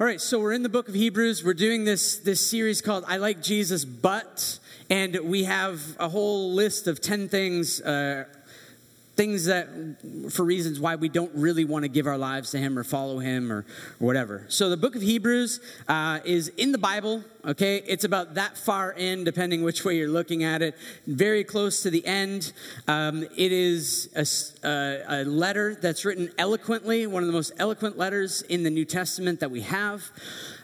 All right, so we're in the book of Hebrews. We're doing this, this series called I Like Jesus, But, and we have a whole list of 10 things, uh, things that, for reasons why we don't really want to give our lives to Him or follow Him or, or whatever. So the book of Hebrews uh, is in the Bible, okay? It's about that far in, depending which way you're looking at it, very close to the end. Um, it is a, a, a letter that's written eloquently, one of the most eloquent letters in the New Testament that we have.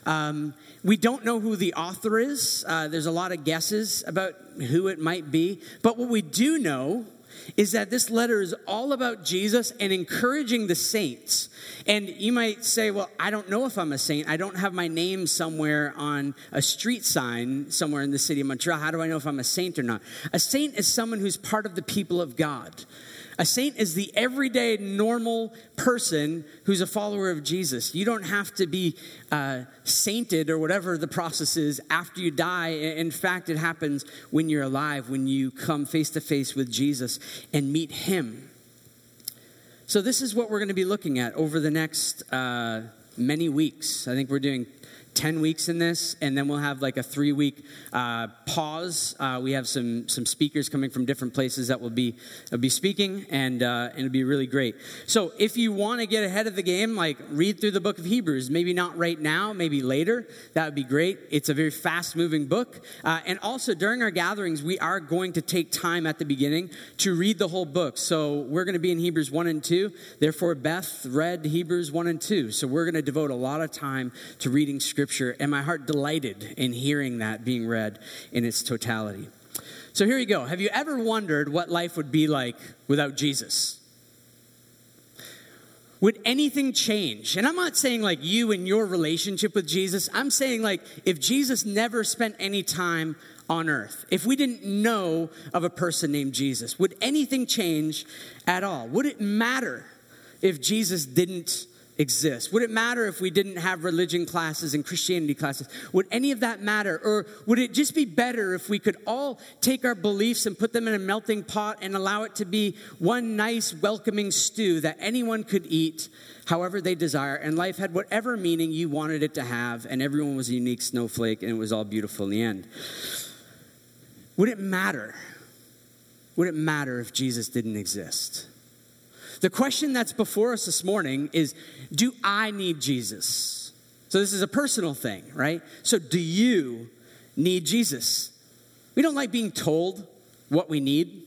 Um, we don't know who the author is. Uh, there's a lot of guesses about who it might be. But what we do know is that this letter is all about Jesus and encouraging the saints. And you might say, well, I don't know if I'm a saint. I don't have my name somewhere on a street sign somewhere in the city of Montreal. How do I know if I'm a saint or not? A saint is someone who's part of the people of God. A saint is the everyday, normal person who's a follower of Jesus. You don't have to be uh, sainted or whatever the process is after you die. In fact, it happens when you're alive, when you come face to face with Jesus and meet Him. So, this is what we're going to be looking at over the next uh, many weeks. I think we're doing 10 weeks in this, and then we'll have like a three week uh, pause. Uh, we have some, some speakers coming from different places that will be, will be speaking, and, uh, and it'll be really great. So, if you want to get ahead of the game, like read through the book of Hebrews, maybe not right now, maybe later, that would be great. It's a very fast moving book. Uh, and also, during our gatherings, we are going to take time at the beginning to read the whole book. So, we're going to be in Hebrews 1 and 2. Therefore, Beth read Hebrews 1 and 2. So, we're going to devote a lot of time to reading scripture Scripture, and my heart delighted in hearing that being read in its totality. So here you go. Have you ever wondered what life would be like without Jesus? Would anything change? And I'm not saying like you and your relationship with Jesus. I'm saying like if Jesus never spent any time on earth, if we didn't know of a person named Jesus, would anything change at all? Would it matter if Jesus didn't exist? Would it matter if we didn't have religion classes and Christianity classes? Would any of that matter? Or would it just be better if we could all take our beliefs and put them in a melting pot and allow it to be one nice, welcoming stew that anyone could eat however they desire, and life had whatever meaning you wanted it to have, and everyone was a unique snowflake, and it was all beautiful in the end? Would it matter? Would it matter if Jesus didn't exist? The question that's before us this morning is Do I need Jesus? So, this is a personal thing, right? So, do you need Jesus? We don't like being told what we need,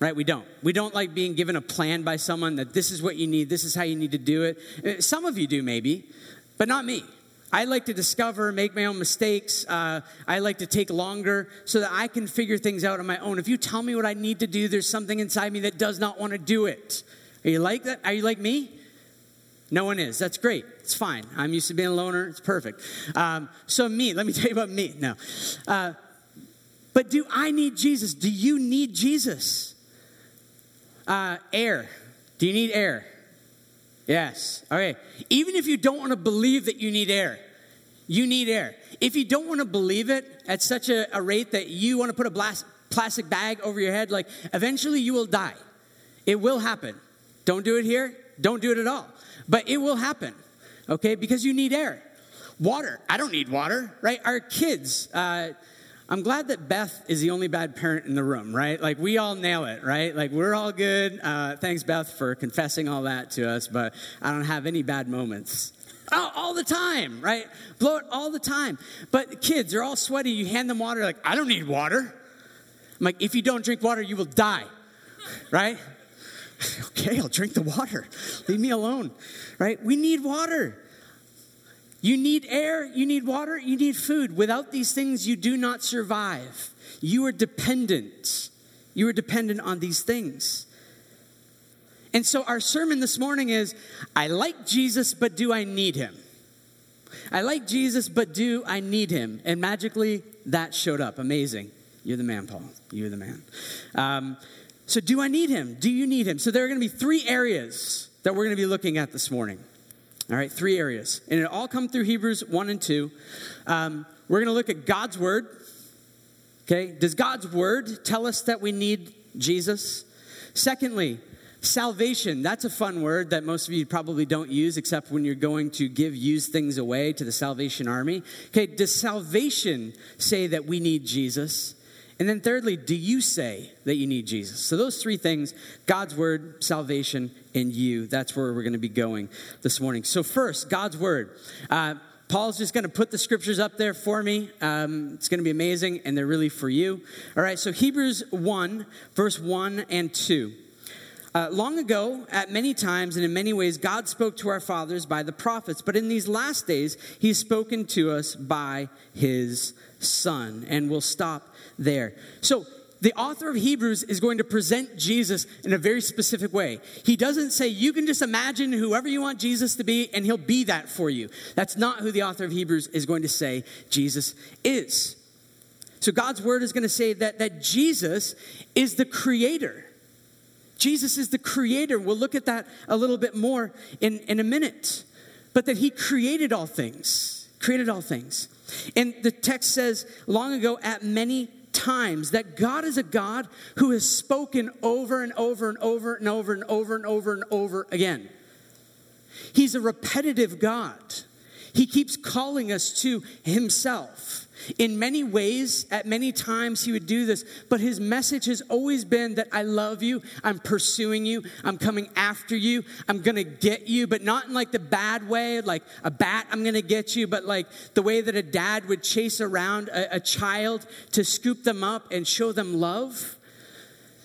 right? We don't. We don't like being given a plan by someone that this is what you need, this is how you need to do it. Uh, some of you do, maybe, but not me. I like to discover, make my own mistakes. Uh, I like to take longer so that I can figure things out on my own. If you tell me what I need to do, there's something inside me that does not want to do it. Are you like that? Are you like me? No one is. That's great. It's fine. I'm used to being a loner. It's perfect. Um, so, me, let me tell you about me. No. Uh, but do I need Jesus? Do you need Jesus? Uh, air. Do you need air? Yes. Okay. Even if you don't want to believe that you need air, you need air. If you don't want to believe it at such a, a rate that you want to put a blast, plastic bag over your head, like eventually you will die. It will happen. Don't do it here. Don't do it at all. But it will happen. Okay? Because you need air. Water. I don't need water, right? Our kids. Uh, I'm glad that Beth is the only bad parent in the room, right? Like, we all nail it, right? Like, we're all good. Uh, thanks, Beth, for confessing all that to us, but I don't have any bad moments. All, all, the time, right? Blow it all the time. But kids, they're all sweaty. You hand them water, like, I don't need water. I'm like, if you don't drink water, you will die, right? okay, I'll drink the water. Leave me alone, right? We need water. You need air, you need water, you need food. Without these things, you do not survive. You are dependent. You are dependent on these things. And so, our sermon this morning is I like Jesus, but do I need him? I like Jesus, but do I need him? And magically, that showed up. Amazing. You're the man, Paul. You're the man. Um, so, do I need him? Do you need him? So, there are going to be three areas that we're going to be looking at this morning. All right, three areas. And it all come through Hebrews 1 and 2. Um, we're going to look at God's word. Okay, does God's word tell us that we need Jesus? Secondly, Salvation, that's a fun word that most of you probably don't use except when you're going to give used things away to the Salvation Army. Okay, does salvation say that we need Jesus? And then, thirdly, do you say that you need Jesus? So, those three things God's word, salvation, and you that's where we're going to be going this morning. So, first, God's word. Uh, Paul's just going to put the scriptures up there for me. Um, it's going to be amazing, and they're really for you. All right, so Hebrews 1, verse 1 and 2. Uh, long ago, at many times and in many ways, God spoke to our fathers by the prophets, but in these last days, He's spoken to us by His Son. And we'll stop there. So, the author of Hebrews is going to present Jesus in a very specific way. He doesn't say, you can just imagine whoever you want Jesus to be, and he'll be that for you. That's not who the author of Hebrews is going to say Jesus is. So God's word is going to say that, that Jesus is the creator. Jesus is the creator. We'll look at that a little bit more in, in a minute. But that he created all things, created all things. And the text says, long ago, at many times that God is a God who has spoken over and over and over and over and over and over and over again. He's a repetitive God. He keeps calling us to Himself. In many ways, at many times, he would do this, but his message has always been that I love you, I'm pursuing you, I'm coming after you, I'm gonna get you, but not in like the bad way, like a bat, I'm gonna get you, but like the way that a dad would chase around a, a child to scoop them up and show them love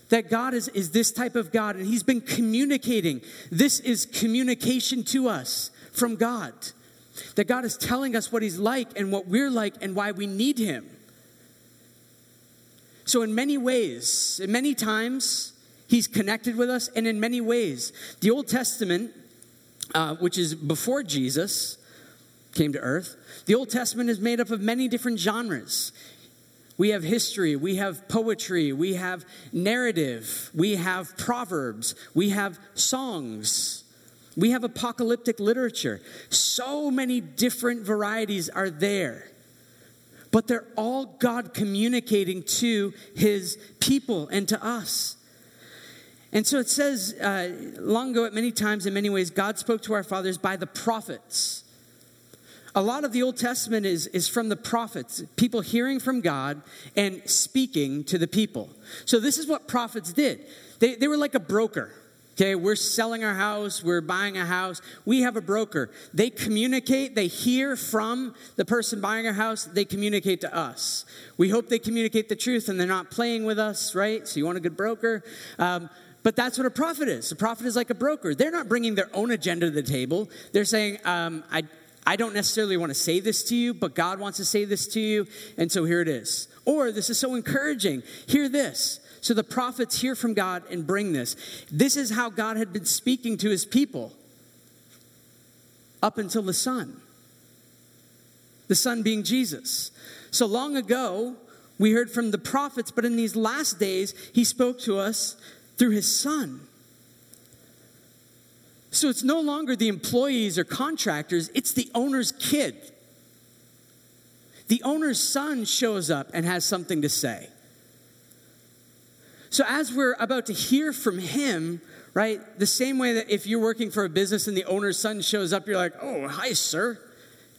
that God is, is this type of God, and He's been communicating. This is communication to us from God. That God is telling us what He's like and what we're like and why we need Him. So, in many ways, in many times, He's connected with us, and in many ways, the Old Testament, uh, which is before Jesus came to earth, the Old Testament is made up of many different genres. We have history, we have poetry, we have narrative, we have proverbs, we have songs. We have apocalyptic literature. So many different varieties are there. But they're all God communicating to his people and to us. And so it says, uh, long ago, at many times, in many ways, God spoke to our fathers by the prophets. A lot of the Old Testament is, is from the prophets, people hearing from God and speaking to the people. So this is what prophets did. They, they were like a broker. Okay, we're selling our house, we're buying a house. We have a broker. They communicate, they hear from the person buying our house, they communicate to us. We hope they communicate the truth and they're not playing with us, right? So you want a good broker. Um, but that's what a prophet is. A prophet is like a broker. They're not bringing their own agenda to the table. They're saying, um, I, I don't necessarily want to say this to you, but God wants to say this to you, and so here it is. Or this is so encouraging. Hear this. So the prophets hear from God and bring this. This is how God had been speaking to his people up until the Son. The Son being Jesus. So long ago, we heard from the prophets, but in these last days, he spoke to us through his Son. So it's no longer the employees or contractors, it's the owner's kid. The owner's son shows up and has something to say. So, as we're about to hear from him, right, the same way that if you're working for a business and the owner's son shows up, you're like, oh, hi, sir.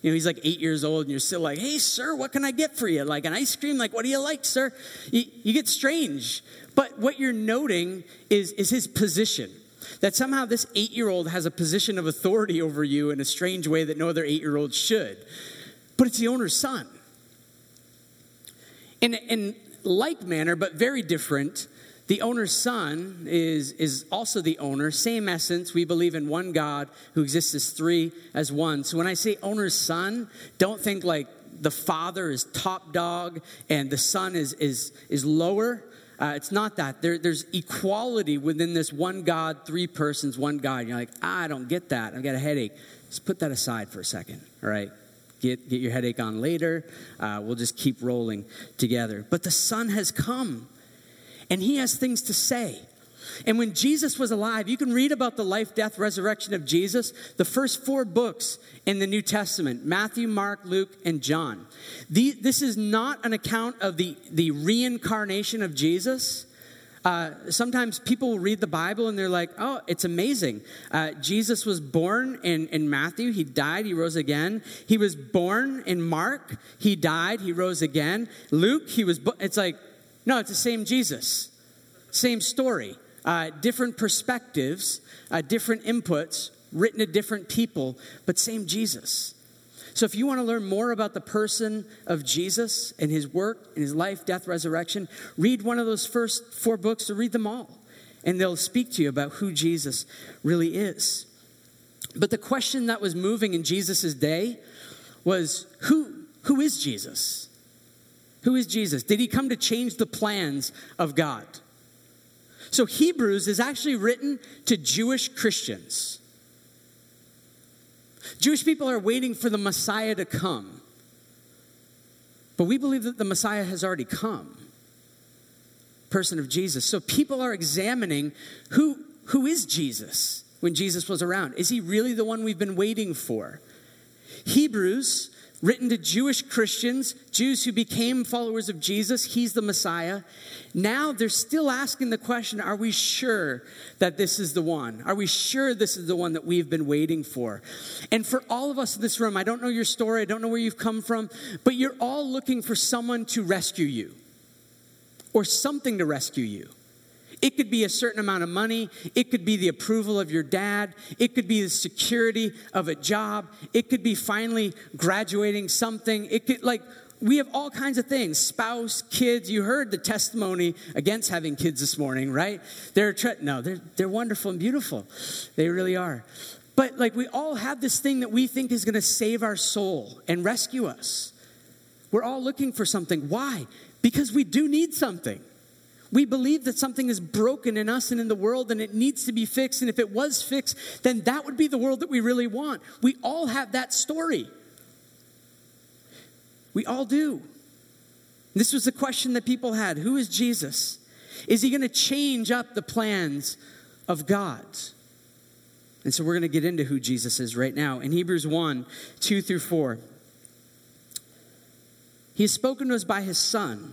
You know, he's like eight years old and you're still like, hey, sir, what can I get for you? Like an ice cream? Like, what do you like, sir? You, you get strange. But what you're noting is, is his position. That somehow this eight year old has a position of authority over you in a strange way that no other eight year old should. But it's the owner's son. In, in like manner, but very different, the owner's son is, is also the owner, same essence. We believe in one God who exists as three, as one. So when I say owner's son, don't think like the father is top dog and the son is, is, is lower. Uh, it's not that. There, there's equality within this one God, three persons, one God. You're like, I don't get that. I've got a headache. Just put that aside for a second, all right? Get, get your headache on later. Uh, we'll just keep rolling together. But the Son has come and he has things to say. And when Jesus was alive, you can read about the life, death, resurrection of Jesus, the first four books in the New Testament Matthew, Mark, Luke, and John. The, this is not an account of the, the reincarnation of Jesus. Uh, sometimes people read the Bible and they're like, oh, it's amazing. Uh, Jesus was born in, in Matthew, he died, he rose again. He was born in Mark, he died, he rose again. Luke, he was, bo- it's like, no, it's the same Jesus, same story, uh, different perspectives, uh, different inputs, written to different people, but same Jesus. So, if you want to learn more about the person of Jesus and his work and his life, death, resurrection, read one of those first four books or read them all. And they'll speak to you about who Jesus really is. But the question that was moving in Jesus' day was who, who is Jesus? Who is Jesus? Did he come to change the plans of God? So, Hebrews is actually written to Jewish Christians. Jewish people are waiting for the Messiah to come. But we believe that the Messiah has already come. Person of Jesus. So people are examining who, who is Jesus when Jesus was around? Is he really the one we've been waiting for? Hebrews written to Jewish Christians, Jews who became followers of Jesus. He's the Messiah. Now they're still asking the question are we sure that this is the one? Are we sure this is the one that we've been waiting for? And for all of us in this room, I don't know your story, I don't know where you've come from, but you're all looking for someone to rescue you or something to rescue you. It could be a certain amount of money. It could be the approval of your dad. It could be the security of a job. It could be finally graduating something. It could, like, we have all kinds of things spouse, kids. You heard the testimony against having kids this morning, right? They're, no, they're, they're wonderful and beautiful. They really are. But, like, we all have this thing that we think is going to save our soul and rescue us. We're all looking for something. Why? Because we do need something. We believe that something is broken in us and in the world and it needs to be fixed. And if it was fixed, then that would be the world that we really want. We all have that story. We all do. This was the question that people had Who is Jesus? Is he going to change up the plans of God? And so we're going to get into who Jesus is right now. In Hebrews 1 2 through 4, he has spoken to us by his Son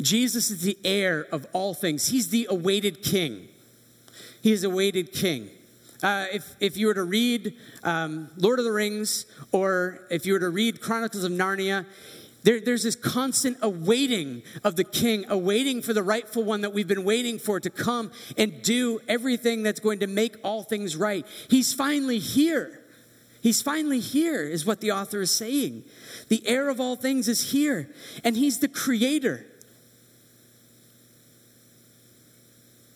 Jesus is the heir of all things. He's the awaited king. He is awaited king. Uh, if, if you were to read um, Lord of the Rings or if you were to read Chronicles of Narnia, there, there's this constant awaiting of the king, awaiting for the rightful one that we've been waiting for to come and do everything that's going to make all things right. He's finally here. He's finally here, is what the author is saying. The heir of all things is here, and he's the creator.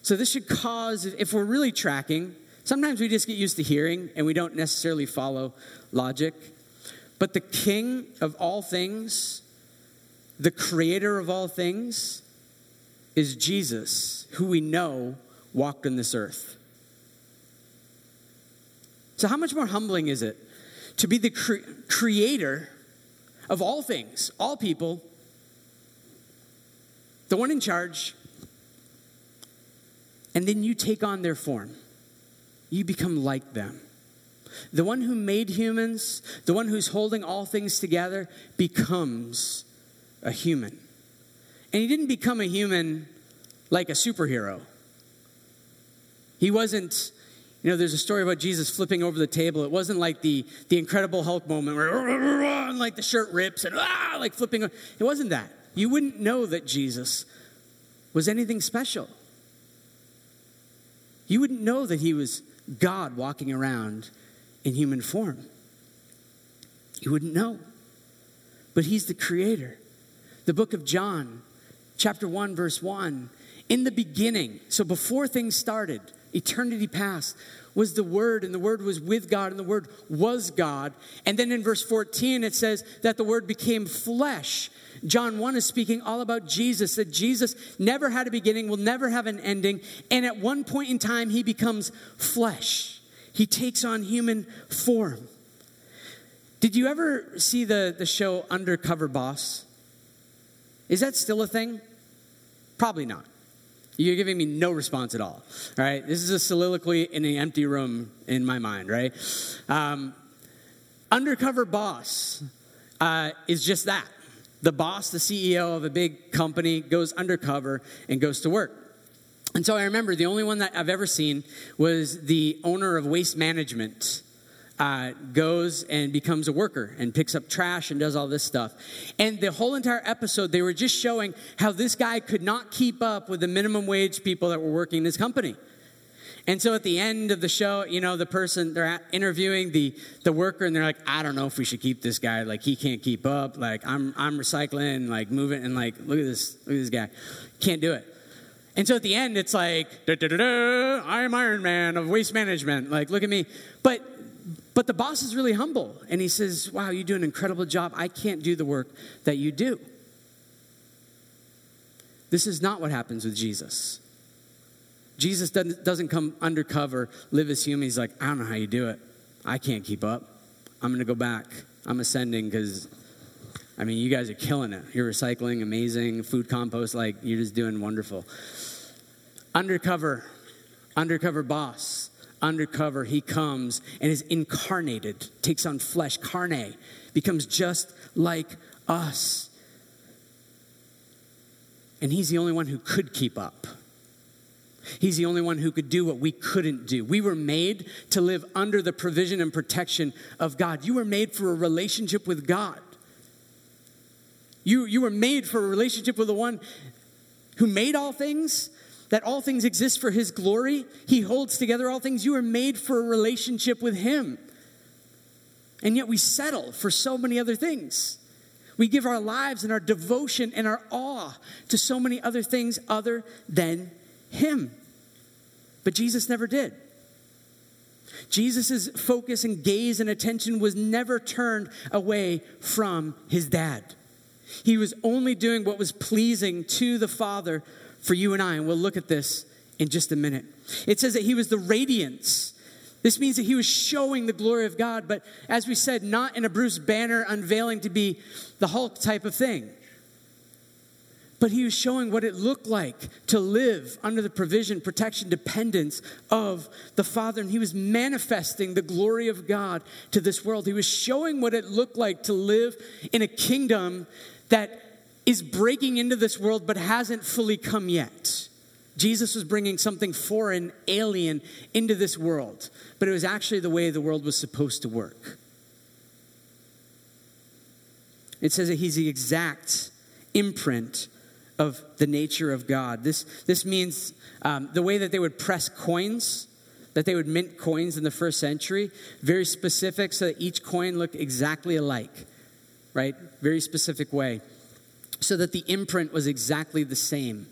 So this should cause, if we're really tracking, sometimes we just get used to hearing and we don't necessarily follow logic. But the king of all things, the creator of all things, is Jesus, who we know walked on this earth. So, how much more humbling is it to be the cre- creator of all things, all people, the one in charge, and then you take on their form. You become like them. The one who made humans, the one who's holding all things together, becomes a human. And he didn't become a human like a superhero. He wasn't, you know, there's a story about Jesus flipping over the table. It wasn't like the, the Incredible Hulk moment where like the shirt rips and ah, like flipping. It wasn't that. You wouldn't know that Jesus was anything special you wouldn't know that he was God walking around in human form. You wouldn't know. But he's the creator. The book of John, chapter 1, verse 1. In the beginning, so before things started, eternity past, was the Word, and the Word was with God, and the Word was God. And then in verse 14, it says that the Word became flesh. John 1 is speaking all about Jesus, that Jesus never had a beginning, will never have an ending, and at one point in time, he becomes flesh. He takes on human form. Did you ever see the, the show Undercover Boss? Is that still a thing? Probably not. You're giving me no response at all. Right, this is a soliloquy in an empty room in my mind, right? Um, undercover boss uh, is just that. The boss, the CEO of a big company, goes undercover and goes to work. And so I remember the only one that I've ever seen was the owner of Waste Management uh, goes and becomes a worker and picks up trash and does all this stuff. And the whole entire episode, they were just showing how this guy could not keep up with the minimum wage people that were working in his company. And so at the end of the show, you know, the person, they're interviewing the, the worker and they're like, I don't know if we should keep this guy. Like, he can't keep up. Like, I'm, I'm recycling, like, moving, and like, look at this, look at this guy. Can't do it. And so at the end, it's like, I'm Iron Man of waste management. Like, look at me. But but the boss is really humble and he says, Wow, you do an incredible job. I can't do the work that you do. This is not what happens with Jesus. Jesus doesn't come undercover, live as human. He's like, I don't know how you do it. I can't keep up. I'm going to go back. I'm ascending because, I mean, you guys are killing it. You're recycling, amazing, food compost, like, you're just doing wonderful. Undercover, undercover boss undercover, he comes and is incarnated, takes on flesh, carne, becomes just like us. And he's the only one who could keep up. He's the only one who could do what we couldn't do. We were made to live under the provision and protection of God. You were made for a relationship with God. You, you were made for a relationship with the one who made all things that all things exist for his glory. He holds together all things. You are made for a relationship with him. And yet we settle for so many other things. We give our lives and our devotion and our awe to so many other things other than him. But Jesus never did. Jesus' focus and gaze and attention was never turned away from his dad. He was only doing what was pleasing to the Father for you and I, and we'll look at this in just a minute. It says that he was the radiance. This means that he was showing the glory of God, but as we said, not in a Bruce Banner unveiling to be the Hulk type of thing. But he was showing what it looked like to live under the provision, protection, dependence of the Father. And he was manifesting the glory of God to this world. He was showing what it looked like to live in a kingdom that is breaking into this world but hasn't fully come yet. Jesus was bringing something foreign, alien into this world, but it was actually the way the world was supposed to work. It says that he's the exact imprint of the nature of God. This, this means um, the way that they would press coins, that they would mint coins in the first century, very specific so that each coin looked exactly alike, right? Very specific way so that the imprint was exactly the same.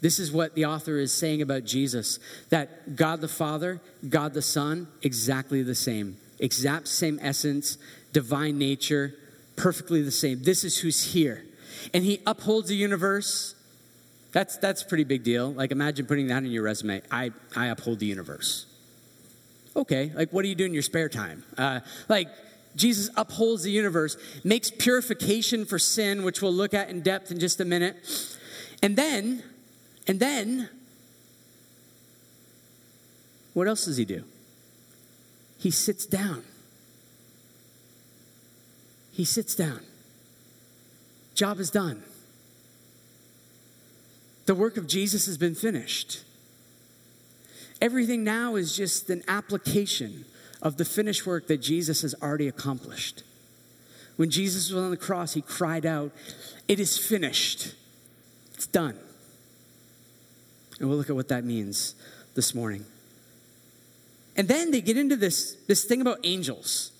This is what the author is saying about Jesus that God the Father, God the Son, exactly the same. Exact same essence, divine nature, perfectly the same. This is who's here. And he upholds the universe. That's that's a pretty big deal. Like imagine putting that in your resume. I, I uphold the universe. Okay, like what do you do in your spare time? Uh, like Jesus upholds the universe, makes purification for sin, which we'll look at in depth in just a minute. And then, and then, what else does he do? He sits down. He sits down. Job is done. The work of Jesus has been finished. Everything now is just an application of the finished work that Jesus has already accomplished. When Jesus was on the cross, he cried out, It is finished. It's done. And we'll look at what that means this morning. And then they get into this, this thing about angels.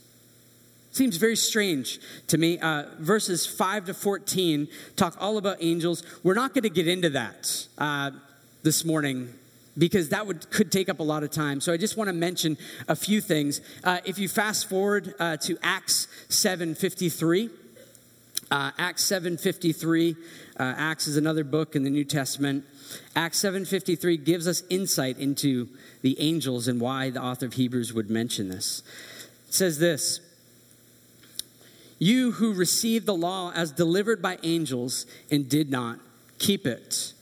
Seems very strange to me. Uh, verses 5 to 14 talk all about angels. We're not going to get into that uh, this morning because that would, could take up a lot of time. So I just want to mention a few things. Uh, if you fast forward uh, to Acts 7.53, uh, Acts 7.53, uh, Acts is another book in the New Testament. Acts 7.53 gives us insight into the angels and why the author of Hebrews would mention this. It says this, You who received the law as delivered by angels and did not keep it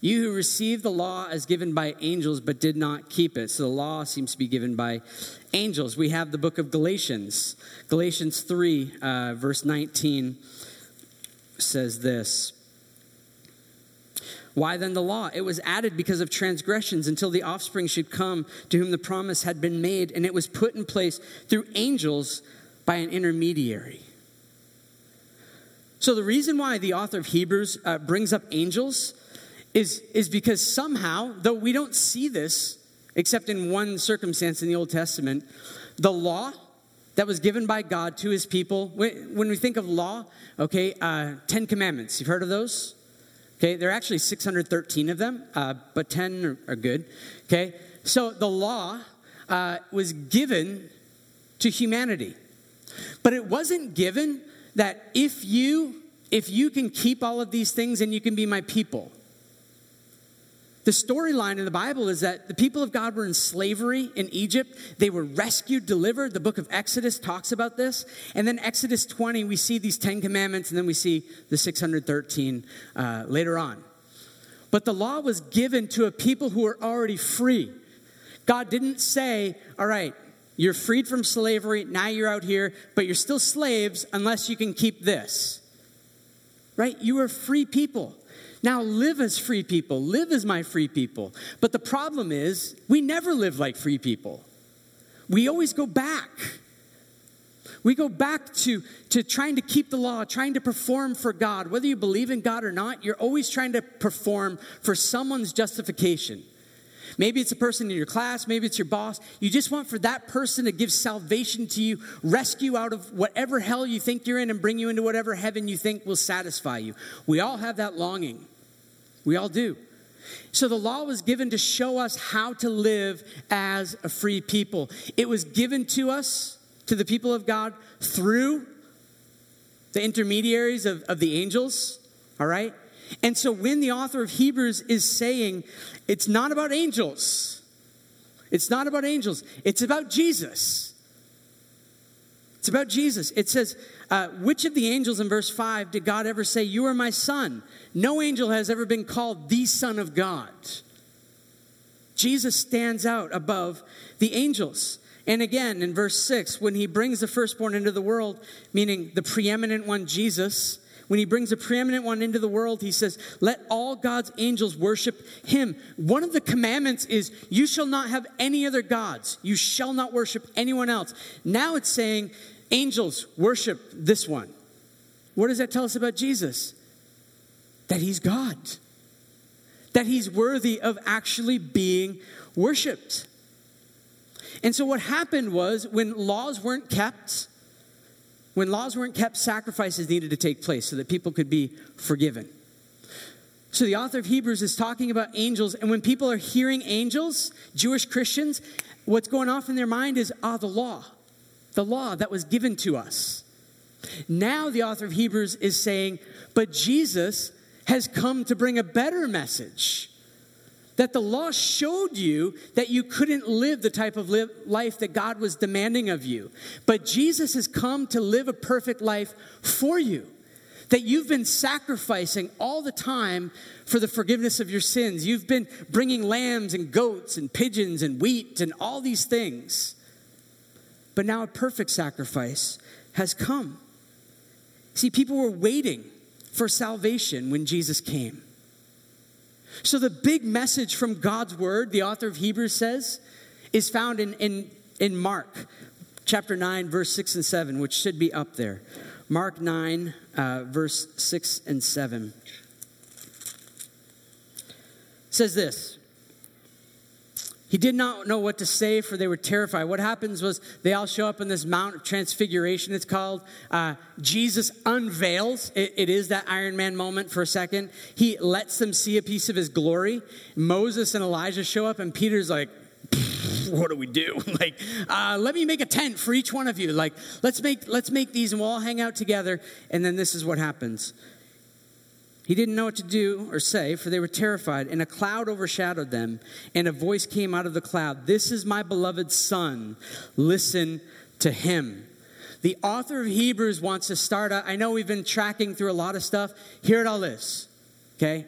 you who received the law as given by angels but did not keep it. So the law seems to be given by angels. We have the book of Galatians. Galatians 3, uh, verse 19 says this. Why then the law? It was added because of transgressions until the offspring should come to whom the promise had been made, and it was put in place through angels by an intermediary. So, the reason why the author of Hebrews uh, brings up angels is, is because somehow, though we don't see this except in one circumstance in the Old Testament, the law that was given by God to his people, when we think of law, okay, uh, 10 commandments, you've heard of those? Okay, there are actually 613 of them, uh, but 10 are, are, good. Okay, so the law uh, was given to humanity, but it wasn't given that if you if you can keep all of these things and you can be my people the storyline in the Bible is that the people of God were in slavery in Egypt. They were rescued, delivered. The book of Exodus talks about this. And then Exodus 20, we see these 10 commandments, and then we see the 613 uh, later on. But the law was given to a people who were already free. God didn't say, all right, you're freed from slavery, now you're out here, but you're still slaves unless you can keep this. Right? You are free people. Now live as free people, live as my free people. But the problem is, we never live like free people. We always go back. We go back to, to trying to keep the law, trying to perform for God. Whether you believe in God or not, you're always trying to perform for someone's justification. Maybe it's a person in your class, maybe it's your boss. You just want for that person to give salvation to you, rescue out of whatever hell you think you're in, and bring you into whatever heaven you think will satisfy you. We all have that longing. We all do. So the law was given to show us how to live as a free people. It was given to us, to the people of God, through the intermediaries of, of the angels, all right? And so when the author of Hebrews is saying it's not about angels, it's not about angels, it's about Jesus. It's about Jesus. It says, uh, Which of the angels in verse 5 did God ever say, You are my son? No angel has ever been called the Son of God. Jesus stands out above the angels. And again, in verse 6, when he brings the firstborn into the world, meaning the preeminent one, Jesus, when he brings the preeminent one into the world, he says, Let all God's angels worship him. One of the commandments is, You shall not have any other gods. You shall not worship anyone else. Now it's saying, Angels, worship this one. What does that tell us about Jesus? That he's God, that he's worthy of actually being worshiped. And so, what happened was when laws weren't kept, when laws weren't kept, sacrifices needed to take place so that people could be forgiven. So, the author of Hebrews is talking about angels, and when people are hearing angels, Jewish Christians, what's going off in their mind is, ah, the law the law that was given to us. Now, the author of Hebrews is saying, but Jesus has come to bring a better message. That the law showed you that you couldn't live the type of life that God was demanding of you. But Jesus has come to live a perfect life for you. That you've been sacrificing all the time for the forgiveness of your sins. You've been bringing lambs and goats and pigeons and wheat and all these things. But now a perfect sacrifice has come. See, people were waiting for salvation when Jesus came. So, the big message from God's word, the author of Hebrews says, is found in, in, in Mark chapter 9, verse 6 and 7, which should be up there. Mark 9, uh, verse 6 and 7 says this He did not know what to say, for they were terrified. What happens was they all show up in this Mount of Transfiguration, it's called. Uh, Jesus unveils, it, it is that Iron Man moment for a second. He lets them see a piece of his glory. Moses and Elijah show up, and Peter's like, what do we do? like, uh, let me make a tent for each one of you. Like, let's make let's make these, and we'll all hang out together. And then this is what happens. He didn't know what to do or say, for they were terrified, and a cloud overshadowed them, and a voice came out of the cloud This is my beloved Son. Listen to him. The author of Hebrews wants to start out. I know we've been tracking through a lot of stuff. Here it all is. Okay?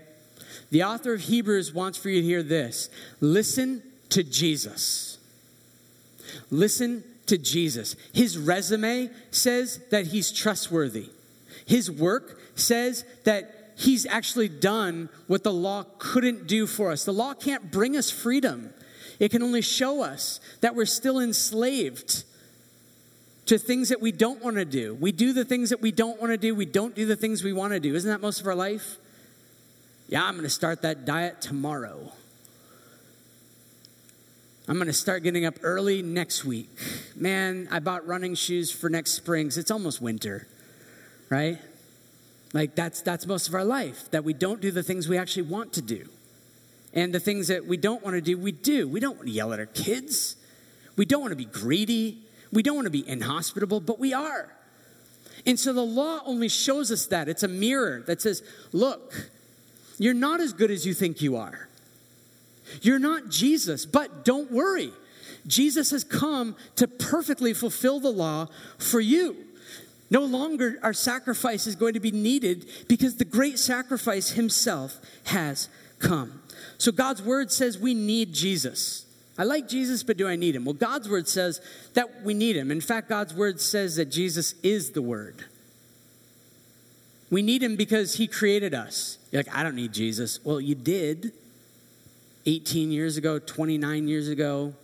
The author of Hebrews wants for you to hear this listen to Jesus. Listen to Jesus. His resume says that he's trustworthy. His work says that he's actually done what the law couldn't do for us. The law can't bring us freedom, it can only show us that we're still enslaved to things that we don't want to do. We do the things that we don't want to do, we don't do the things we want to do. Isn't that most of our life? Yeah, I'm going to start that diet tomorrow. I'm going to start getting up early next week. Man, I bought running shoes for next spring. It's almost winter, right? Like that's that's most of our life that we don't do the things we actually want to do. And the things that we don't want to do, we do. We don't want to yell at our kids. We don't want to be greedy. We don't want to be inhospitable, but we are. And so the law only shows us that. It's a mirror that says, look, you're not as good as you think you are. You're not Jesus, but don't worry. Jesus has come to perfectly fulfill the law for you. No longer our sacrifice is going to be needed because the great sacrifice himself has come. So God's word says we need Jesus. I like Jesus, but do I need him? Well, God's word says that we need him. In fact, God's word says that Jesus is the word. We need him because he created us. You're like, I don't need Jesus. Well, you did 18 years ago, 29 years ago,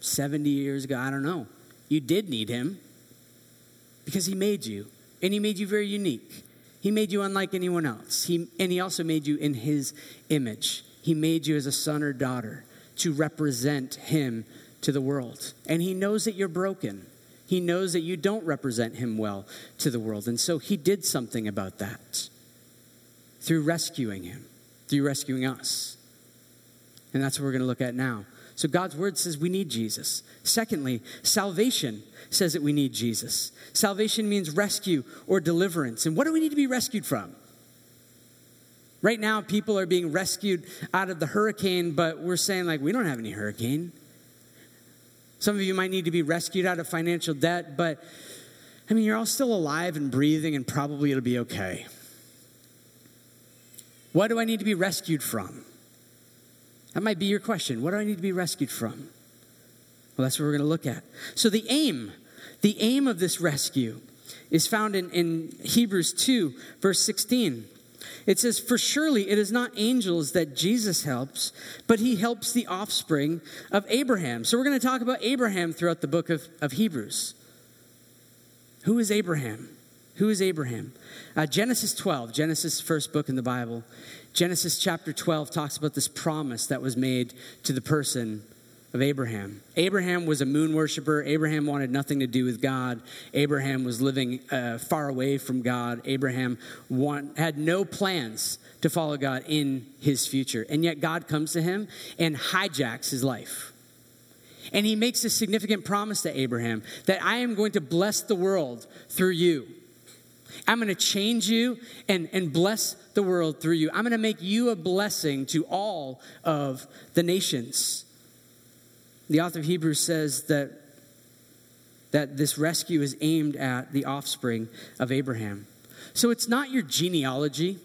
70 years ago. I don't know. You did need him. Because he made you, and he made you very unique. He made you unlike anyone else. He, and he also made you in his image. He made you as a son or daughter to represent him to the world. And he knows that you're broken. He knows that you don't represent him well to the world. And so he did something about that through rescuing him, through rescuing us. And that's what we're going to look at now. So God's word says we need Jesus. Secondly, salvation says that we need Jesus. Salvation means rescue or deliverance. And what do we need to be rescued from? Right now, people are being rescued out of the hurricane, but we're saying, like, we don't have any hurricane. Some of you might need to be rescued out of financial debt, but I mean, you're all still alive and breathing, and probably it'll be okay. What do I need to be rescued from? That might be your question. What do I need to be rescued from? Well, that's what we're going to look at. So, the aim, the aim of this rescue is found in, in Hebrews 2, verse 16. It says, For surely it is not angels that Jesus helps, but he helps the offspring of Abraham. So, we're going to talk about Abraham throughout the book of, of Hebrews. Who is Abraham? Who is Abraham? Uh, Genesis 12, Genesis, first book in the Bible. Genesis chapter 12 talks about this promise that was made to the person of Abraham. Abraham was a moon worshiper. Abraham wanted nothing to do with God. Abraham was living uh, far away from God. Abraham want, had no plans to follow God in his future. And yet God comes to him and hijacks his life. And he makes a significant promise to Abraham that I am going to bless the world through you. I'm going to change you and, and bless the world through you. I'm going to make you a blessing to all of the nations. The author of Hebrews says that, that this rescue is aimed at the offspring of Abraham. So it's not your genealogy,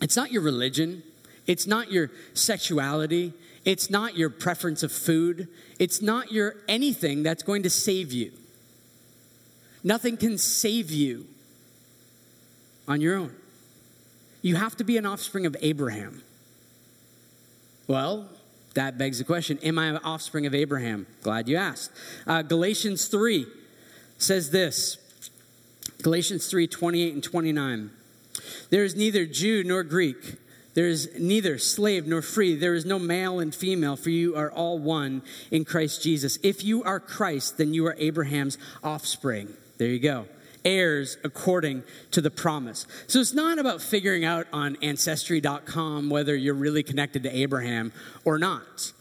it's not your religion, it's not your sexuality, it's not your preference of food, it's not your anything that's going to save you. Nothing can save you on your own. You have to be an offspring of Abraham. Well, that begs the question Am I an offspring of Abraham? Glad you asked. Uh, Galatians 3 says this Galatians 3 28 and 29. There is neither Jew nor Greek. There is neither slave nor free. There is no male and female, for you are all one in Christ Jesus. If you are Christ, then you are Abraham's offspring. There you go. Heirs according to the promise. So it's not about figuring out on ancestry.com whether you're really connected to Abraham or not.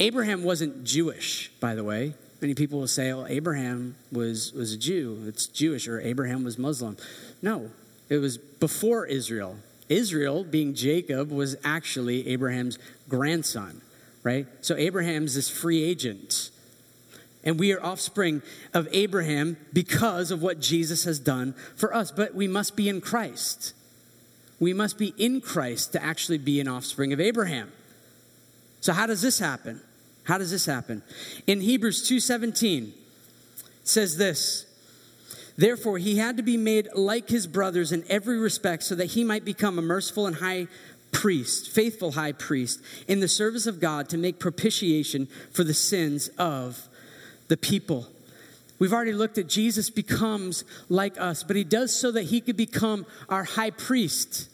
Abraham wasn't Jewish, by the way. Many people will say, well, Abraham was, was a Jew. It's Jewish, or Abraham was Muslim. No, it was before Israel. Israel, being Jacob, was actually Abraham's grandson, right? So Abraham's this free agent. And we are offspring of Abraham because of what Jesus has done for us. But we must be in Christ. We must be in Christ to actually be an offspring of Abraham. So how does this happen? How does this happen? In Hebrews 2:17 says this, Therefore, he had to be made like his brothers in every respect so that he might become a merciful and high priest, faithful high priest, in the service of God to make propitiation for the sins of the people. We've already looked at Jesus becomes like us, but he does so that he could become our high priest.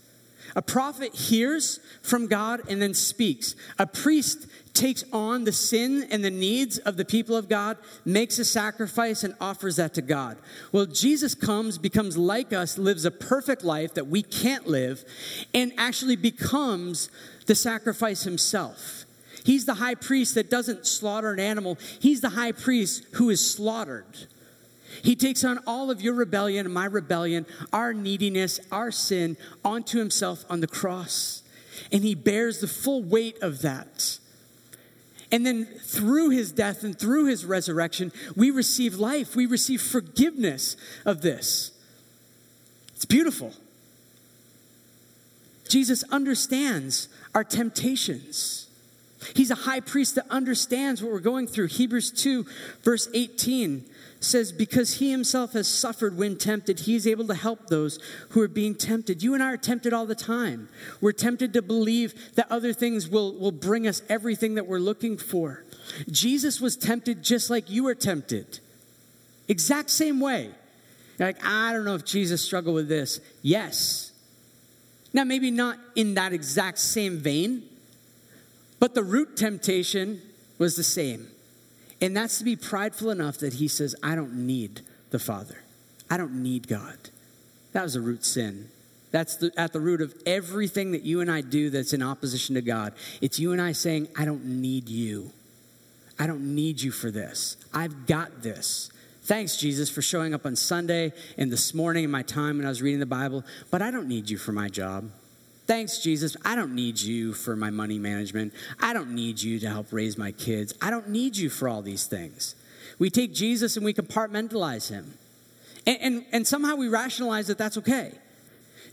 A prophet hears from God and then speaks. A priest takes on the sin and the needs of the people of God, makes a sacrifice, and offers that to God. Well, Jesus comes, becomes like us, lives a perfect life that we can't live, and actually becomes the sacrifice himself. He's the high priest that doesn't slaughter an animal, he's the high priest who is slaughtered. He takes on all of your rebellion and my rebellion, our neediness, our sin onto himself on the cross. And he bears the full weight of that. And then through his death and through his resurrection, we receive life. We receive forgiveness of this. It's beautiful. Jesus understands our temptations. He's a high priest that understands what we're going through. Hebrews 2, verse 18 says, Because he himself has suffered when tempted, he is able to help those who are being tempted. You and I are tempted all the time. We're tempted to believe that other things will, will bring us everything that we're looking for. Jesus was tempted just like you were tempted, exact same way. You're like, I don't know if Jesus struggled with this. Yes. Now, maybe not in that exact same vein, but the root temptation was the same. And that's to be prideful enough that he says, I don't need the Father. I don't need God. That was a root sin. That's the, at the root of everything that you and I do that's in opposition to God. It's you and I saying, I don't need you. I don't need you for this. I've got this. Thanks, Jesus, for showing up on Sunday and this morning in my time when I was reading the Bible, but I don't need you for my job. Thanks, Jesus. I don't need you for my money management. I don't need you to help raise my kids. I don't need you for all these things. We take Jesus and we compartmentalize him. And, and, and somehow we rationalize that that's okay.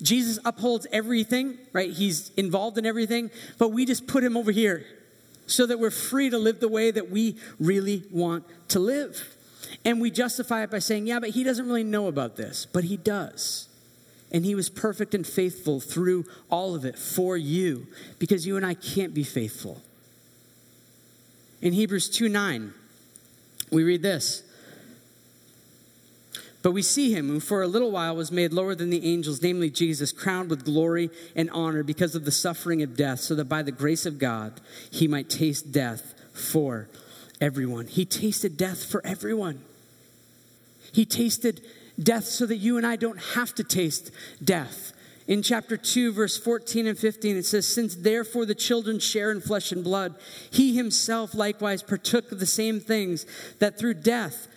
Jesus upholds everything, right? He's involved in everything, but we just put him over here so that we're free to live the way that we really want to live. And we justify it by saying, yeah, but he doesn't really know about this, but he does. And he was perfect and faithful through all of it for you because you and I can't be faithful. In Hebrews 2 9, we read this. But we see him who for a little while was made lower than the angels, namely Jesus, crowned with glory and honor because of the suffering of death, so that by the grace of God he might taste death for everyone. He tasted death for everyone. He tasted death so that you and I don't have to taste death. In chapter 2, verse 14 and 15, it says, Since therefore the children share in flesh and blood, he himself likewise partook of the same things, that through death,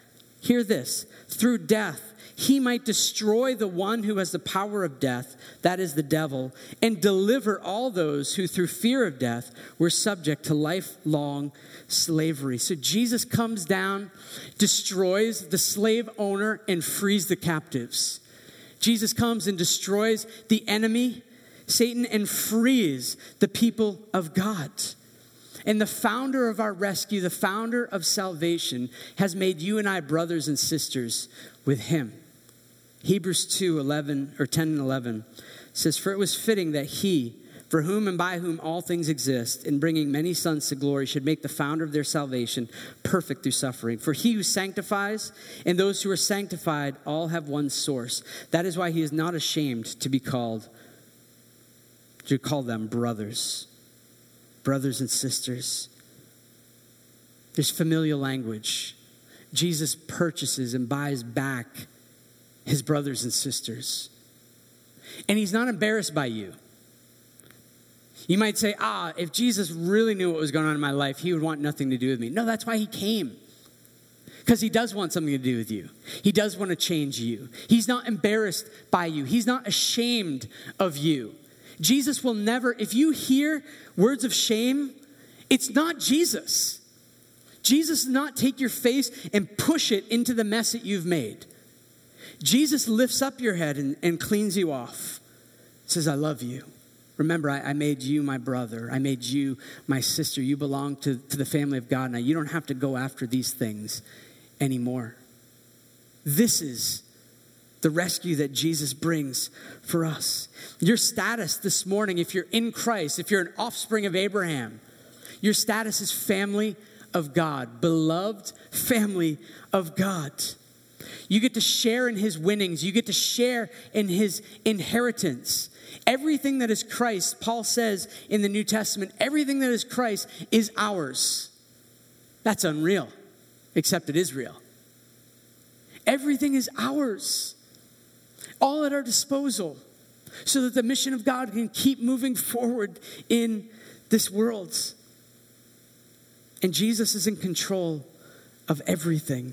hear this, through death, he might destroy the one who has the power of death, that is the devil, and deliver all those who through fear of death were subject to lifelong slavery. So Jesus comes down, destroys the slave owner, and frees the captives. Jesus comes and destroys the enemy, Satan, and frees the people of God. And the founder of our rescue, the founder of salvation, has made you and I brothers and sisters with him. Hebrews 2 11 or 10 and 11 says, For it was fitting that he, for whom and by whom all things exist, in bringing many sons to glory, should make the founder of their salvation perfect through suffering. For he who sanctifies and those who are sanctified all have one source. That is why he is not ashamed to be called to call them brothers, brothers and sisters. There's familial language. Jesus purchases and buys back his brothers and sisters. And he's not embarrassed by you. You might say, ah, if Jesus really knew what was going on in my life, he would want nothing to do with me. No, that's why he came. Because he does want something to do with you. He does want to change you. He's not embarrassed by you, he's not ashamed of you. Jesus will never, if you hear words of shame, it's not Jesus. Jesus does not take your face and push it into the mess that you've made. Jesus lifts up your head and, and cleans you off. Says, I love you. Remember, I, I, made you my brother. I made you my sister. You belong to, to the family of God now. You don't have to go after these things anymore. This is the rescue that Jesus brings for us. Your status this morning, if you're in Christ, if you're an offspring of Abraham, your status is family of God, beloved family of God. You get to share in his winnings, you get to share in his inheritance. Everything that is Christ, Paul says in the New Testament, everything that is Christ is ours. That's unreal, except it is real. Everything is ours, all at our disposal, so that the mission of God can keep moving forward in this world. And Jesus is in control of everything.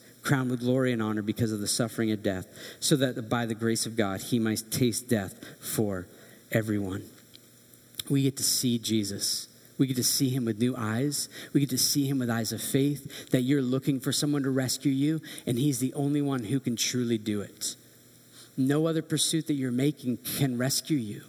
crowned with glory and honor because of the suffering of death, so that by the grace of God he might taste death for everyone. We get to see Jesus. We get to see him with new eyes. We get to see him with eyes of faith that you're looking for someone to rescue you, and he's the only one who can truly do it. No other pursuit that you're making can rescue you.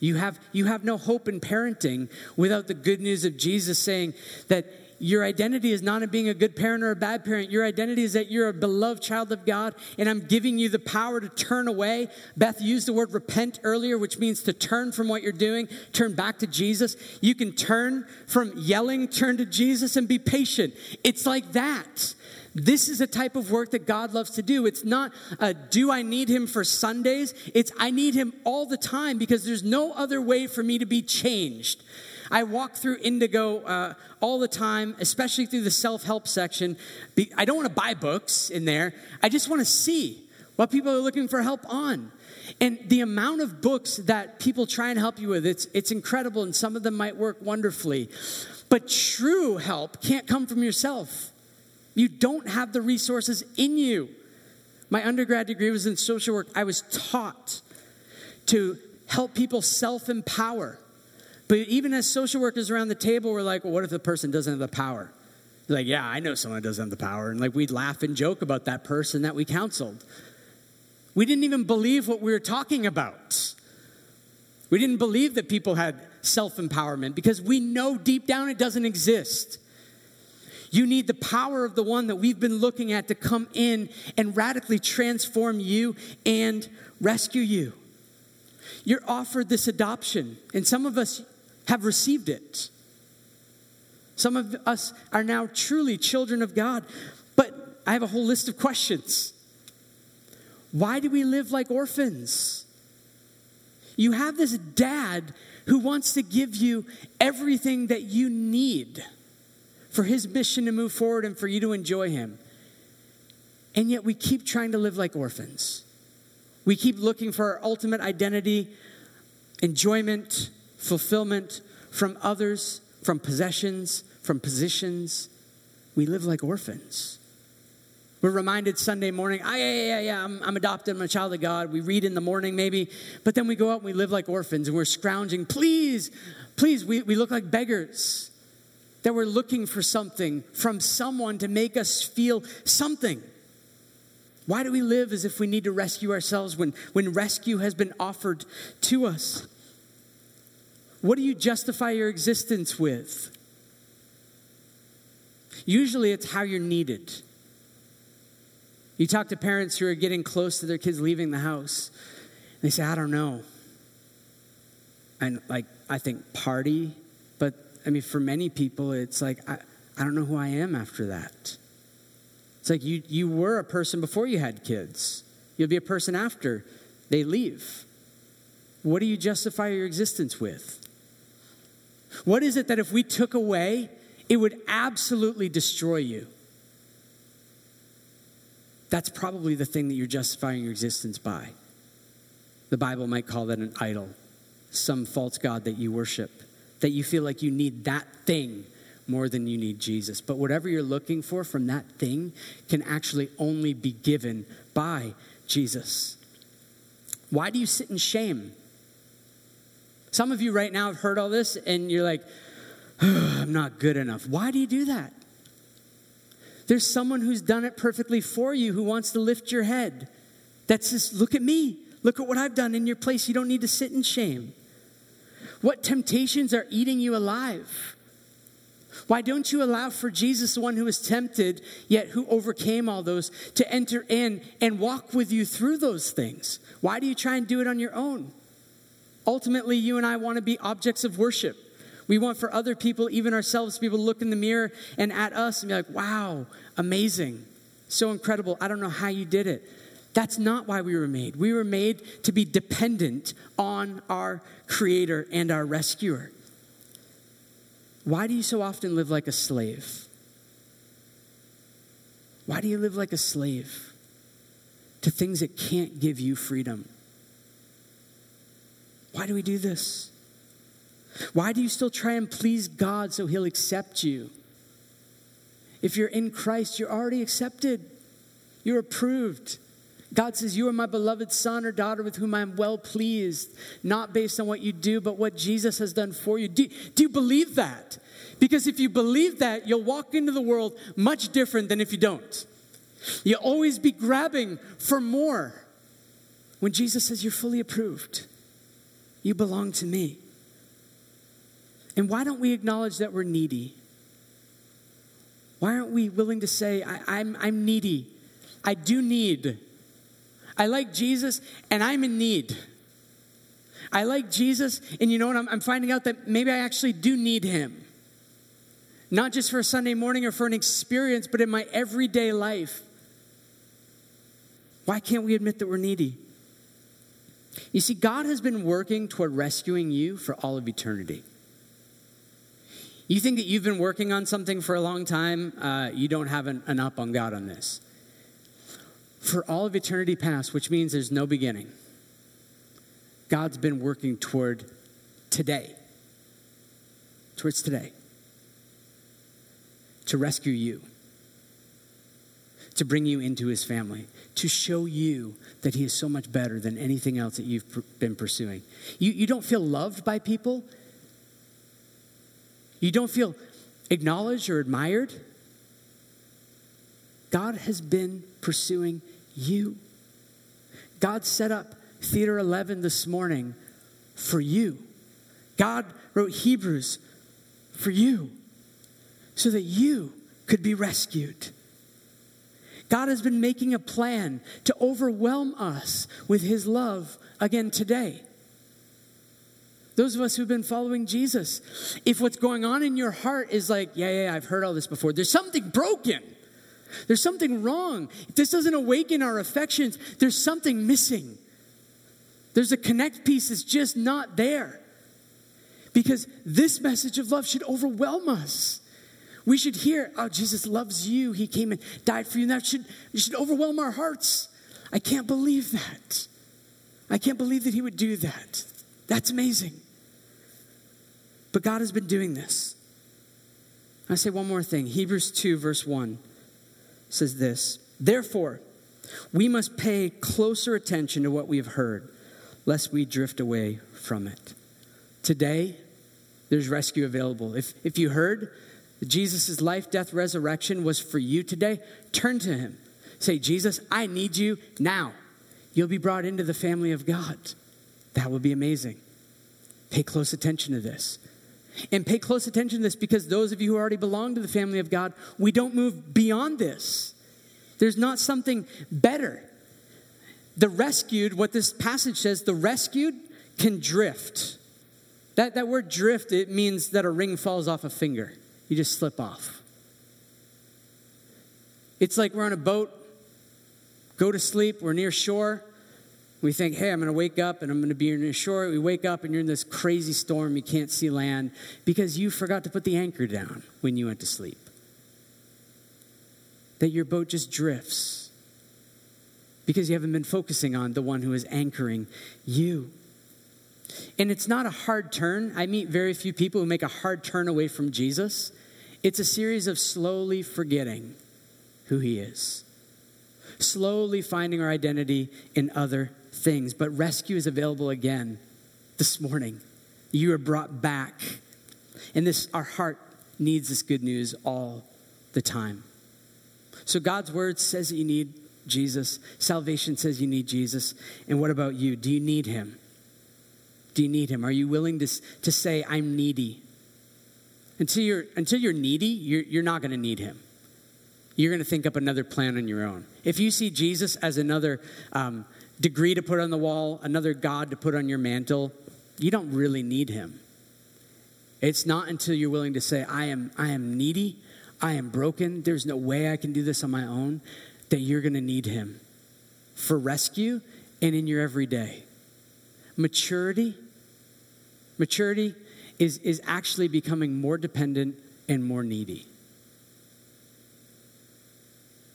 You have, you have no hope in parenting without the good news of Jesus saying that your identity is not in being a good parent or a bad parent. Your identity is that you're a beloved child of God, and I'm giving you the power to turn away. Beth used the word repent earlier, which means to turn from what you're doing, turn back to Jesus. You can turn from yelling, turn to Jesus, and be patient. It's like that. This is a type of work that God loves to do. It's not, a, do I need him for Sundays? It's, I need him all the time because there's no other way for me to be changed. I walk through Indigo uh, all the time, especially through the self help section. I don't want to buy books in there, I just want to see what people are looking for help on. And the amount of books that people try and help you with, it's, it's incredible, and some of them might work wonderfully. But true help can't come from yourself. You don't have the resources in you. My undergrad degree was in social work. I was taught to help people self empower. But even as social workers around the table, we're like, well, what if the person doesn't have the power? They're like, yeah, I know someone that doesn't have the power. And like we'd laugh and joke about that person that we counseled. We didn't even believe what we were talking about. We didn't believe that people had self empowerment because we know deep down it doesn't exist. You need the power of the one that we've been looking at to come in and radically transform you and rescue you. You're offered this adoption, and some of us have received it. Some of us are now truly children of God. But I have a whole list of questions. Why do we live like orphans? You have this dad who wants to give you everything that you need for his mission to move forward and for you to enjoy him. And yet we keep trying to live like orphans. We keep looking for our ultimate identity, enjoyment, fulfillment from others, from possessions, from positions. We live like orphans. We're reminded Sunday morning, ah, yeah, yeah, yeah, I'm, I'm adopted, I'm a child of God. We read in the morning maybe, but then we go out and we live like orphans and we're scrounging. Please, please, we, we look like beggars. That we're looking for something from someone to make us feel something. Why do we live as if we need to rescue ourselves when, when rescue has been offered to us? What do you justify your existence with? Usually it's how you're needed. You talk to parents who are getting close to their kids leaving the house, they say, I don't know. And like, I think party, but I mean, for many people, it's like, I, I don't know who I am after that. It's like you, you were a person before you had kids, you'll be a person after they leave. What do you justify your existence with? What is it that if we took away, it would absolutely destroy you? That's probably the thing that you're justifying your existence by. The Bible might call that an idol, some false God that you worship, that you feel like you need that thing more than you need Jesus. But whatever you're looking for from that thing can actually only be given by Jesus. Why do you sit in shame? Some of you right now have heard all this and you're like, oh, I'm not good enough. Why do you do that? There's someone who's done it perfectly for you who wants to lift your head. That says, Look at me. Look at what I've done in your place. You don't need to sit in shame. What temptations are eating you alive? Why don't you allow for Jesus, the one who was tempted, yet who overcame all those, to enter in and walk with you through those things? Why do you try and do it on your own? Ultimately, you and I want to be objects of worship. We want for other people, even ourselves, able to look in the mirror and at us and be like, wow, amazing, so incredible. I don't know how you did it. That's not why we were made. We were made to be dependent on our Creator and our Rescuer. Why do you so often live like a slave? Why do you live like a slave to things that can't give you freedom? Why do we do this? Why do you still try and please God so He'll accept you? If you're in Christ, you're already accepted, you're approved. God says, You are my beloved son or daughter with whom I am well pleased, not based on what you do, but what Jesus has done for you. Do, do you believe that? Because if you believe that, you'll walk into the world much different than if you don't. You'll always be grabbing for more. When Jesus says, You're fully approved, you belong to me. And why don't we acknowledge that we're needy? Why aren't we willing to say, I, am I'm, I'm needy? I do need. I like Jesus and I'm in need. I like Jesus, and you know what? I'm, I'm finding out that maybe I actually do need him. Not just for a Sunday morning or for an experience, but in my everyday life. Why can't we admit that we're needy? You see, God has been working toward rescuing you for all of eternity. You think that you've been working on something for a long time, uh, you don't have an, an up on God on this. For all of eternity past, which means there's no beginning, God's been working toward today, towards today, to rescue you, to bring you into his family, to show you that he is so much better than anything else that you've been pursuing. You, you don't feel loved by people you don't feel acknowledged or admired, God has been pursuing you. God set up Theater 11 this morning for you. God wrote Hebrews for you so that you could be rescued. God has been making a plan to overwhelm us with his love again today. Those of us who've been following Jesus. If what's going on in your heart is like, yeah, yeah, I've heard all this before, there's something broken. There's something wrong. If this doesn't awaken our affections, there's something missing. There's a connect piece that's just not there. Because this message of love should overwhelm us. We should hear, oh, Jesus loves you. He came and died for you. And that should, it should overwhelm our hearts. I can't believe that. I can't believe that He would do that. That's amazing. But God has been doing this. I say one more thing. Hebrews 2, verse 1 says this Therefore, we must pay closer attention to what we have heard, lest we drift away from it. Today, there's rescue available. If, if you heard Jesus' life, death, resurrection was for you today, turn to him. Say, Jesus, I need you now. You'll be brought into the family of God. That would be amazing. Pay close attention to this. And pay close attention to this because those of you who already belong to the family of God, we don't move beyond this. There's not something better. The rescued, what this passage says, the rescued can drift. That, that word drift, it means that a ring falls off a finger. You just slip off. It's like we're on a boat, go to sleep, we're near shore. We think, hey, I'm going to wake up and I'm going to be near shore. We wake up and you're in this crazy storm, you can't see land because you forgot to put the anchor down when you went to sleep. That your boat just drifts because you haven't been focusing on the one who is anchoring you. And it's not a hard turn. I meet very few people who make a hard turn away from Jesus. It's a series of slowly forgetting who he is, slowly finding our identity in other things. But rescue is available again this morning. You are brought back. And this our heart needs this good news all the time. So God's word says that you need Jesus. Salvation says you need Jesus. And what about you? Do you need him? Do you need him? Are you willing to, to say, I'm needy? Until you're, until you're needy, you're, you're not going to need him. You're going to think up another plan on your own. If you see Jesus as another um, degree to put on the wall, another God to put on your mantle, you don't really need him. It's not until you're willing to say, I am, I am needy, I am broken, there's no way I can do this on my own, that you're going to need him for rescue and in your everyday. Maturity Maturity is, is actually becoming more dependent and more needy.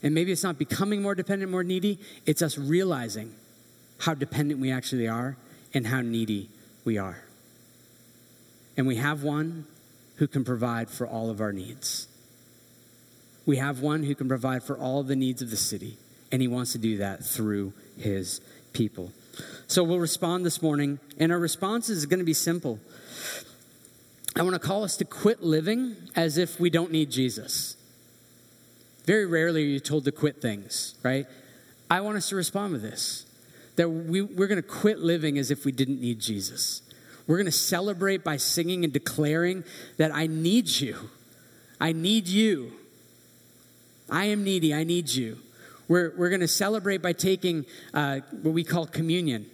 And maybe it's not becoming more dependent, more needy, it's us realizing how dependent we actually are and how needy we are. And we have one who can provide for all of our needs. We have one who can provide for all the needs of the city, and he wants to do that through his people. So we'll respond this morning, and our response is going to be simple. I want to call us to quit living as if we don't need Jesus. Very rarely are you told to quit things, right? I want us to respond with this that we, we're going to quit living as if we didn't need Jesus. We're going to celebrate by singing and declaring that I need you. I need you. I am needy. I need you. We're, we're going to celebrate by taking uh, what we call communion.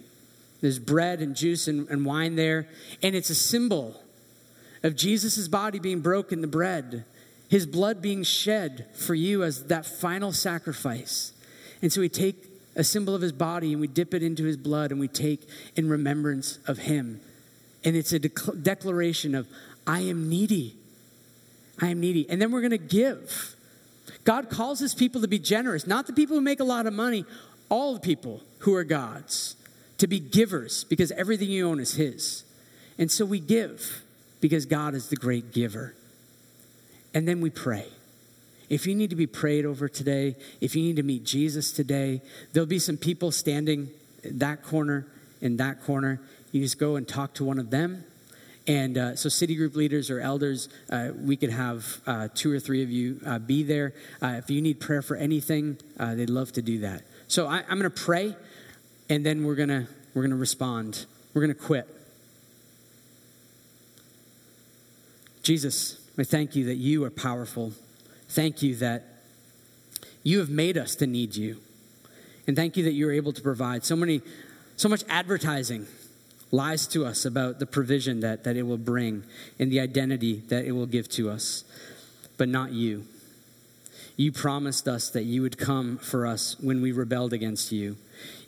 There's bread and juice and, and wine there, and it's a symbol of Jesus' body being broken, the bread, his blood being shed for you as that final sacrifice. And so we take a symbol of his body and we dip it into his blood and we take in remembrance of him. And it's a declaration of, I am needy. I am needy. And then we're going to give. God calls his people to be generous, not the people who make a lot of money, all the people who are God's, to be givers because everything you own is his. And so we give because God is the great giver. And then we pray. If you need to be prayed over today, if you need to meet Jesus today, there'll be some people standing that corner in that corner. You just go and talk to one of them and uh, so, city group leaders or elders, uh, we could have uh, two or three of you uh, be there. Uh, if you need prayer for anything, uh, they'd love to do that. So, I, am going to pray, and then we're going to we're going to respond. We're going to quit. Jesus, I thank you that you are powerful. Thank you that you have made us to need you. And thank you that you're able to provide so many, so much advertising lies to us about the provision that, that it will bring and the identity that it will give to us, but not you. You promised us that you would come for us when we rebelled against you.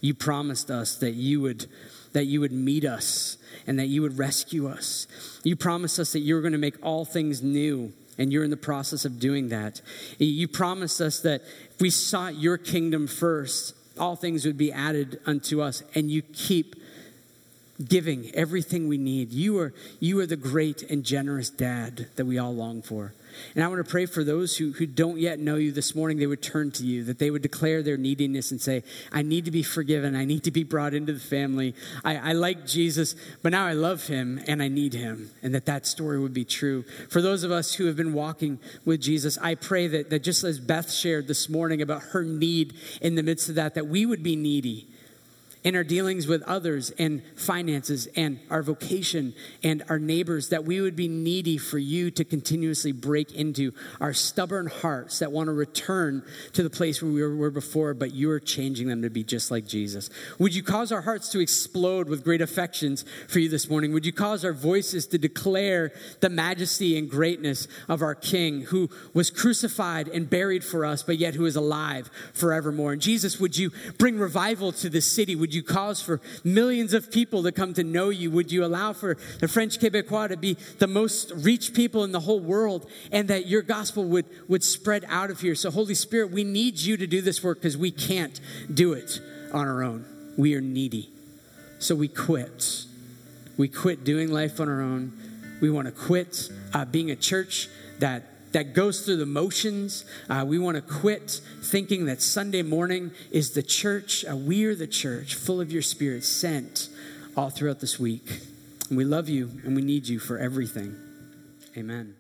You promised us that you would that you would meet us and that you would rescue us. You promised us that you were going to make all things new and you're in the process of doing that. You promised us that if we sought your kingdom first, all things would be added unto us and you keep giving everything we need. You are, you are the great and generous dad that we all long for. And I want to pray for those who, who don't yet know you this morning, they would turn to you, that they would declare their neediness and say, I need to be forgiven. I need to be brought into the family. I, I like Jesus, but now I love him and I need him. And that that story would be true. For those of us who have been walking with Jesus, I pray that, that just as Beth shared this morning about her need in the midst of that, that we would be needy in our dealings with others and finances and our vocation and our neighbors, that we would be needy for you to continuously break into our stubborn hearts that want to return to the place where we were before, but you are changing them to be just like Jesus. Would you cause our hearts to explode with great affections for you this morning? Would you cause our voices to declare the majesty and greatness of our King who was crucified and buried for us, but yet who is alive forevermore? And Jesus, would you bring revival to this city? Would you cause for millions of people to come to know you? Would you allow for the French Quebecois to be the most rich people in the whole world and that your gospel would, would spread out of here? So, Holy Spirit, we need you to do this work because we can't do it on our own. We are needy. So we quit. We quit doing life on our own. We want to quit uh, being a church that that goes through the motions. Uh, we want to quit thinking that Sunday morning is the church. Uh, we're the church, full of your spirit, sent all throughout this week. And we love you and we need you for everything. Amen.